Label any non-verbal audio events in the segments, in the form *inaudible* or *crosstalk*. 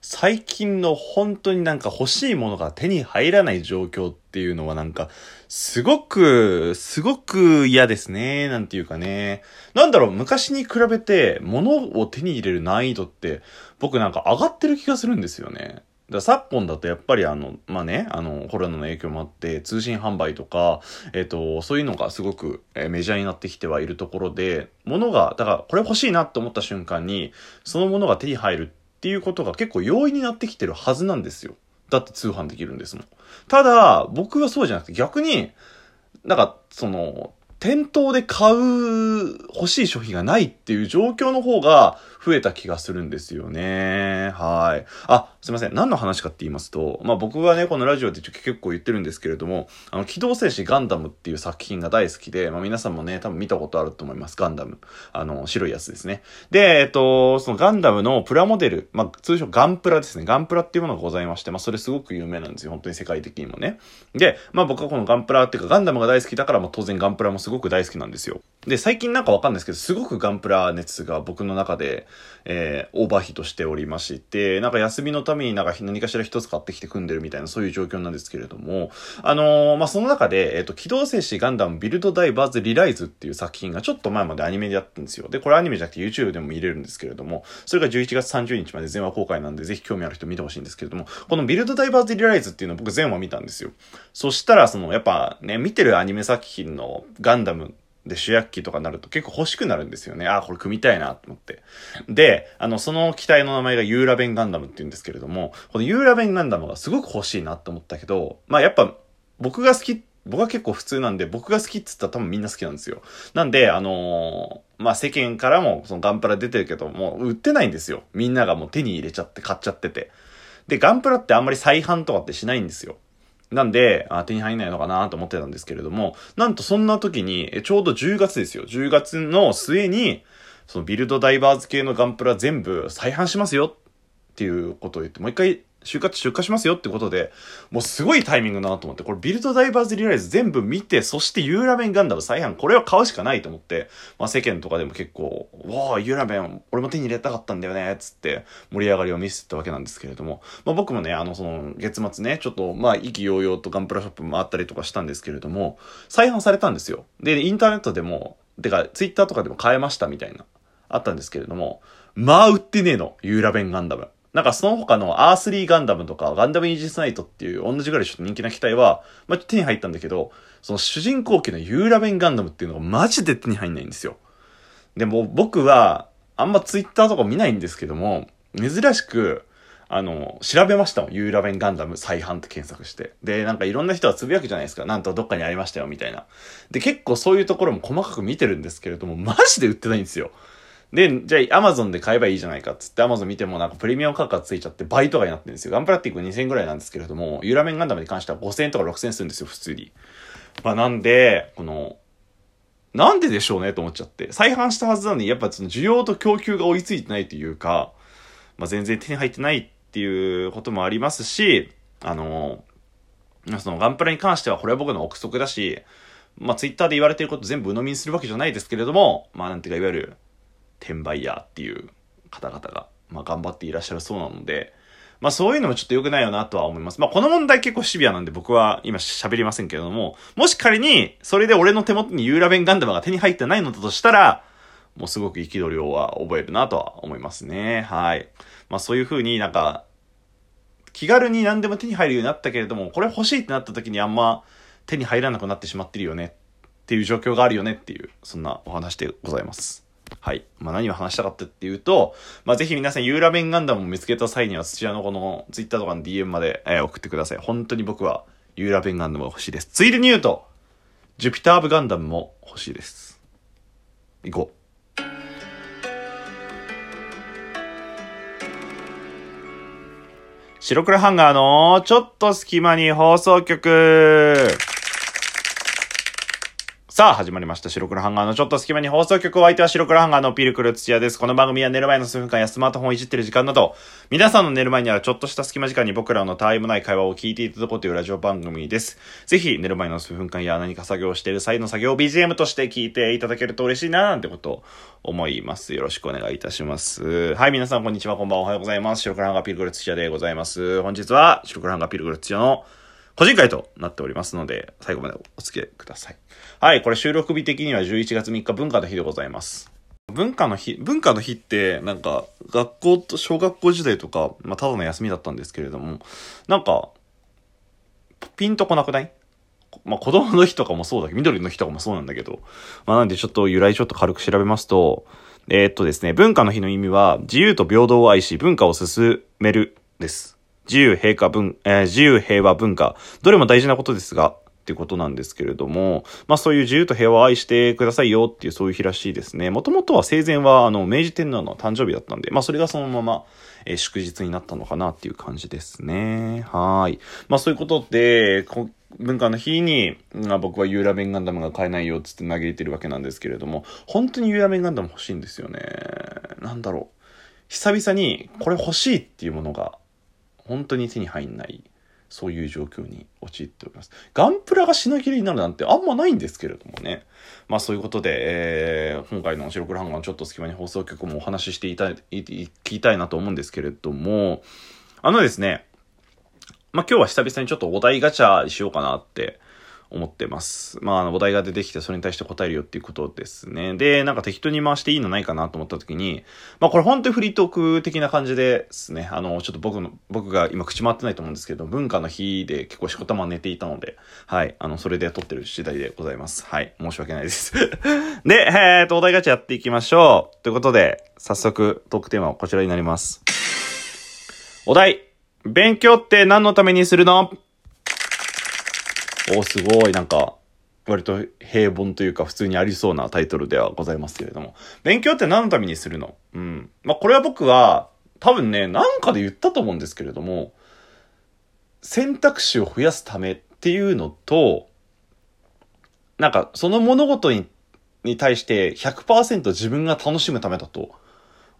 最近の本当になんか欲しいものが手に入らない状況っていうのはなんか、すごく、すごく嫌ですね。なんていうかね。なんだろう、昔に比べて物を手に入れる難易度って僕なんか上がってる気がするんですよね。だ昨今だとやっぱりあの、まあね、あの、コロナの影響もあって、通信販売とか、えっ、と、そういうのがすごくメジャーになってきてはいるところで、物が、だからこれ欲しいなって思った瞬間に、そのものが手に入るっっていうことが結構容易になってきてるはずなんですよ。だって通販できるんですもん。ただ、僕はそうじゃなくて逆に、なんか、その、店頭で買う欲しい商品がないっていう状況の方が増えた気がするんですよね。はい。あ、すいません。何の話かって言いますと、まあ僕がね、このラジオで結構言ってるんですけれども、あの、機動戦士ガンダムっていう作品が大好きで、まあ皆さんもね、多分見たことあると思います。ガンダム。あの、白いやつですね。で、えっと、そのガンダムのプラモデル、まあ通称ガンプラですね。ガンプラっていうものがございまして、まあそれすごく有名なんですよ。本当に世界的にもね。で、まあ僕はこのガンプラっていうかガンダムが大好きだから、まあ当然ガンプラもすごく大好きなんですよ。で、最近なんかわかんないですけど、すごくガンプラ熱が僕の中で、えー、オーバーヒートしておりまして、なんか休みのためになんか何かしら一つ買ってきて組んでるみたいなそういう状況なんですけれども、あのー、まあ、その中で、えっ、ー、と、機動戦士ガンダムビルドダイバーズリライズっていう作品がちょっと前までアニメでやったんですよ。で、これアニメじゃなくて YouTube でも見れるんですけれども、それが11月30日まで全話公開なんで、ぜひ興味ある人見てほしいんですけれども、このビルドダイバーズリライズっていうのを僕全話見たんですよ。そしたら、その、やっぱね、見てるアニメ作品のガンンダムで、主役機とかになると結構欲しくなるんですよね。ああ、これ組みたいなと思って。で、あの、その機体の名前がユーラベンガンダムって言うんですけれども、このユーラベンガンダムがすごく欲しいなって思ったけど、まあやっぱ僕が好き、僕は結構普通なんで、僕が好きっつったら多分みんな好きなんですよ。なんで、あのー、まあ世間からもそのガンプラ出てるけど、もう売ってないんですよ。みんながもう手に入れちゃって買っちゃってて。で、ガンプラってあんまり再販とかってしないんですよ。なんで、あ手に入んないのかなと思ってたんですけれども、なんとそんな時に、ちょうど10月ですよ。10月の末に、そのビルドダイバーズ系のガンプラ全部再販しますよっていうことを言って、もう一回就活出荷しますよってことで、もうすごいタイミングだなと思って、これビルドダイバーズリライズ全部見て、そしてユーラベンガンダム再販、これは買うしかないと思って、まあ世間とかでも結構、わあ、ユーラベン、俺も手に入れたかったんだよね、つって盛り上がりを見せてたわけなんですけれども、まあ僕もね、あのその月末ね、ちょっとまあ意気揚々とガンプラショップもあったりとかしたんですけれども、再販されたんですよ。で、インターネットでも、てかツイッターとかでも買えましたみたいな、あったんですけれども、まあ売ってねえの、ユーラベンガンダム。なんかその他のアースリーガンダムとか、ガンダムイージスナイトっていう同じぐらいちょっと人気な機体は、まあ、手に入ったんだけど、その主人公機のユーラベンガンダムっていうのがマジで手に入んないんですよ。でも僕は、あんまツイッターとか見ないんですけども、珍しく、あの、調べましたもん。ユーラベンガンダム再販って検索して。で、なんかいろんな人はつぶやくじゃないですか。なんとどっかにありましたよ、みたいな。で、結構そういうところも細かく見てるんですけれども、マジで売ってないんですよ。で、じゃあ Amazon で買えばいいじゃないかっつって Amazon 見てもなんかプレミアム価格ついちゃって倍とかになってるんですよ。ガンプラティック2000円ぐらいなんですけれども、ユーラメンガンダムに関しては5000円とか6000円するんですよ、普通に。まあなんで、この、なんででしょうねと思っちゃって。再販したはずなのに、やっぱその需要と供給が追いついてないというか、まあ全然手に入ってないっていうこともありますし、あの、そのガンプラに関してはこれは僕の憶測だし、まあツイッターで言われてること全部鵜呑みにするわけじゃないですけれども、まあなんていうかいわゆる、転売ヤーっていう方々が、まあ、頑張っていらっしゃるそうなので、まあそういうのもちょっと良くないよなとは思います。まあこの問題結構シビアなんで僕は今喋りませんけれども、もし仮にそれで俺の手元にユーラベンガンダムが手に入ってないのだとしたら、もうすごく憤りをは覚えるなとは思いますね。はい。まあそういう風になんか、気軽に何でも手に入るようになったけれども、これ欲しいってなった時にあんま手に入らなくなってしまってるよねっていう状況があるよねっていう、そんなお話でございます。はい。まあ、何を話したかったっていうと、まあ、ぜひ皆さん、ユーラベンガンダムを見つけた際には、そちらのこの、ツイッターとかの DM まで、えー、送ってください。本当に僕は、ユーラベンガンダムが欲しいです。ついでに言うと、ジュピターブガンダムも欲しいです。行こう。白黒ハンガーのちょっと隙間に放送局さあ、始まりました。白黒ハンガーのちょっと隙間に放送局お相手は白黒ハンガーのピルクル土屋です。この番組は寝る前の数分間やスマートフォンをいじってる時間など、皆さんの寝る前にあるちょっとした隙間時間に僕らのたわいもない会話を聞いていただこうというラジオ番組です。ぜひ、寝る前の数分間や何か作業している際の作業を BGM として聞いていただけると嬉しいななんてことを思います。よろしくお願いいたします。はい、皆さんこんにちは、こんばんは、おはようございます。白黒ハンガーピルクル土屋でございます。本日は白黒ハンガーピルクル土屋の個人会となっておりますので、最後までお付き合いください。はい、これ収録日的には11月3日文化の日でございます。文化の日、文化の日って、なんか、学校と、小学校時代とか、まあ、ただの休みだったんですけれども、なんか、ピンとこなくない？まあ、子供の日とかもそうだけど、緑の日とかもそうなんだけど、まあ、なんでちょっと由来ちょっと軽く調べますと、えー、っとですね、文化の日の意味は、自由と平等を愛し、文化を進めるです。自由平和文、えー、自由平和文化、どれも大事なことですが、っていうことなんですけれども、まあそういう自由と平和を愛してくださいよっていうそういう日らしいですね。もともとは生前はあの明治天皇の誕生日だったんで、まあそれがそのまま、えー、祝日になったのかなっていう感じですね。はい。まあそういうことで、文化の日に、まあ、僕はユーラメンガンダムが買えないよっつって嘆いてるわけなんですけれども、本当にユーラメンガンダム欲しいんですよね。なんだろう。久々にこれ欲しいっていうものが本当に手に入んないそういう状況に陥っております。ガンプラが品切れになるなんてあんまないんですけれどもね。まあそういうことで、えー、今回の白黒ハンガーのちょっと隙間に放送局もお話ししていたい、聞きたいなと思うんですけれども、あのですね、まあ今日は久々にちょっとお題ガチャしようかなって思ってます。まあ、あの、お題が出てきて、それに対して答えるよっていうことですね。で、なんか適当に回していいのないかなと思った時に、まあ、これ本当にフリートーク的な感じですね。あの、ちょっと僕の、僕が今口回ってないと思うんですけど、文化の日で結構しこたま寝ていたので、はい、あの、それで撮ってる次第でございます。はい、申し訳ないです *laughs* で、えーっと、お題ガチャやっていきましょう。ということで、早速、トークテーマはこちらになります。お題、勉強って何のためにするの？おすごい、なんか、割と平凡というか普通にありそうなタイトルではございますけれども。勉強って何のためにするの？うん。まあ、これは僕は、多分ね、なんかで言ったと思うんですけれども、選択肢を増やすためっていうのと、なんかその物事にに対して100%自分が楽しむためだと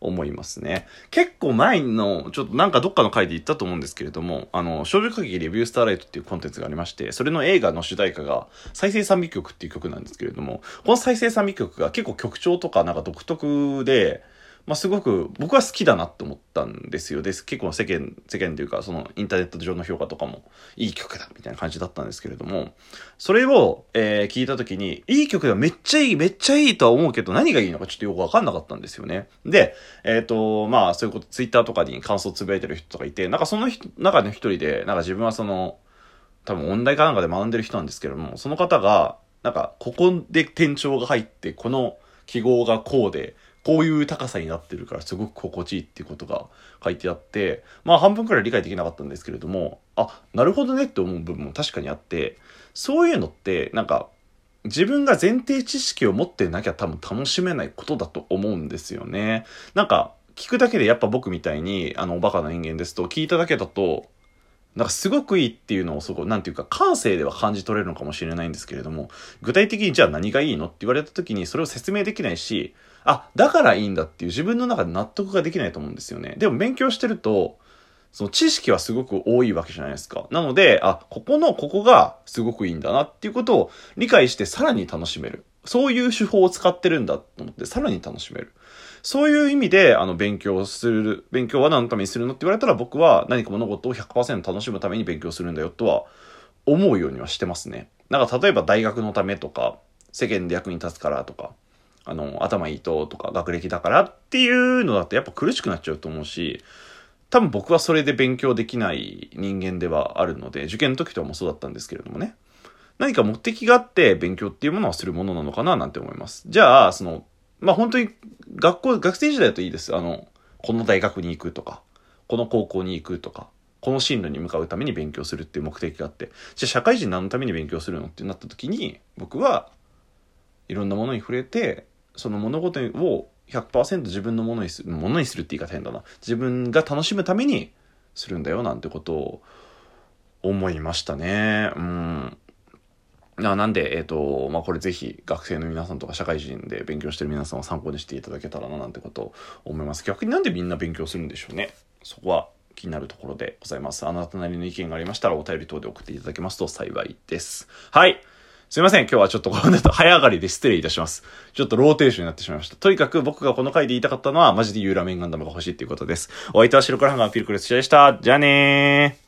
思いますね。結構前の、ちょっとなんかどっかの回で言ったと思うんですけれども、あの、少女歌劇レビュースターライトっていうコンテンツがありまして、それの映画の主題歌が、再生賛美曲っていう曲なんですけれども、この再生賛美曲が結構曲調とかなんか独特で、まあ、すごく僕は好きだなって思ったんですよ。で。結構世間、世間というか、そのインターネット上の評価とかもいい曲だみたいな感じだったんですけれども、それを、えー、聞いた時に、いい曲だ、めっちゃいい、めっちゃいいとは思うけど、何がいいのかちょっとよくわかんなかったんですよね。で、えっ、ー、と、まあ、そういうこと、ツイッターとかに感想をつぶやいてる人とかいて、なんかその中の一人で、なんか自分はその、多分音大かなんかで学んでる人なんですけれども、その方が、なんか、ここで転調が入って、この記号がこうで、こういう高さになってるからすごく心地いいっていうことが書いてあって、まあ半分くらい理解できなかったんですけれども、あ、なるほどねって思う部分も確かにあって、そういうのってなんか自分が前提知識を持ってなきゃ多分楽しめないことだと思うんですよね。なんか聞くだけでやっぱ僕みたいにあのおバカな人間ですと聞いただけだとなんかすごくいいっていうのをそこ、なんていうか感性では感じ取れるのかもしれないんですけれども、具体的にじゃあ何がいいのって言われた時にそれを説明できないし、あ、だからいいんだっていう自分の中で納得ができないと思うんですよね。でも勉強してると、その知識はすごく多いわけじゃないですか。なので、あ、ここのここがすごくいいんだなっていうことを理解してさらに楽しめる。そういう手法を使ってるんだと思ってさらに楽しめる。そういう意味で、あの、勉強する、勉強は何のためにするのって言われたら僕は何か物事を100%楽しむために勉強するんだよとは思うようにはしてますね。なんか例えば大学のためとか、世間で役に立つからとか、あの、頭いいととか、学歴だからっていうのだってやっぱ苦しくなっちゃうと思うし、多分僕はそれで勉強できない人間ではあるので、受験の時とかもそうだったんですけれどもね。何か目的があって勉強っていうものはするものなのかななんて思います。じゃあ、その、まあ本当に学校、学生時代だといいです。あの、この大学に行くとか、この高校に行くとか、この進路に向かうために勉強するっていう目的があって、じゃあ社会人何のために勉強するのってなった時に、僕はいろんなものに触れて、その物事を100%自分のものにする、ものにするって言い方変だな。自分が楽しむためにするんだよなんてことを思いましたね。うん。ななんで、えっ、と、まあ、これぜひ学生の皆さんとか社会人で勉強してる皆さんを参考にしていただけたらななんてことを思います。逆になんでみんな勉強するんでしょうね。そこは気になるところでございます。あなたなりの意見がありましたらお便り等で送っていただけますと幸いです。はい。すいません。今日はちょっとこの後早上がりで失礼いたします。ちょっとローテーションになってしまいました。とにかく僕がこの回で言いたかったのはマジでユーラメンガンダムが欲しいっていうことです。お相手は白黒ハンガーピルクルスでした。じゃあねー。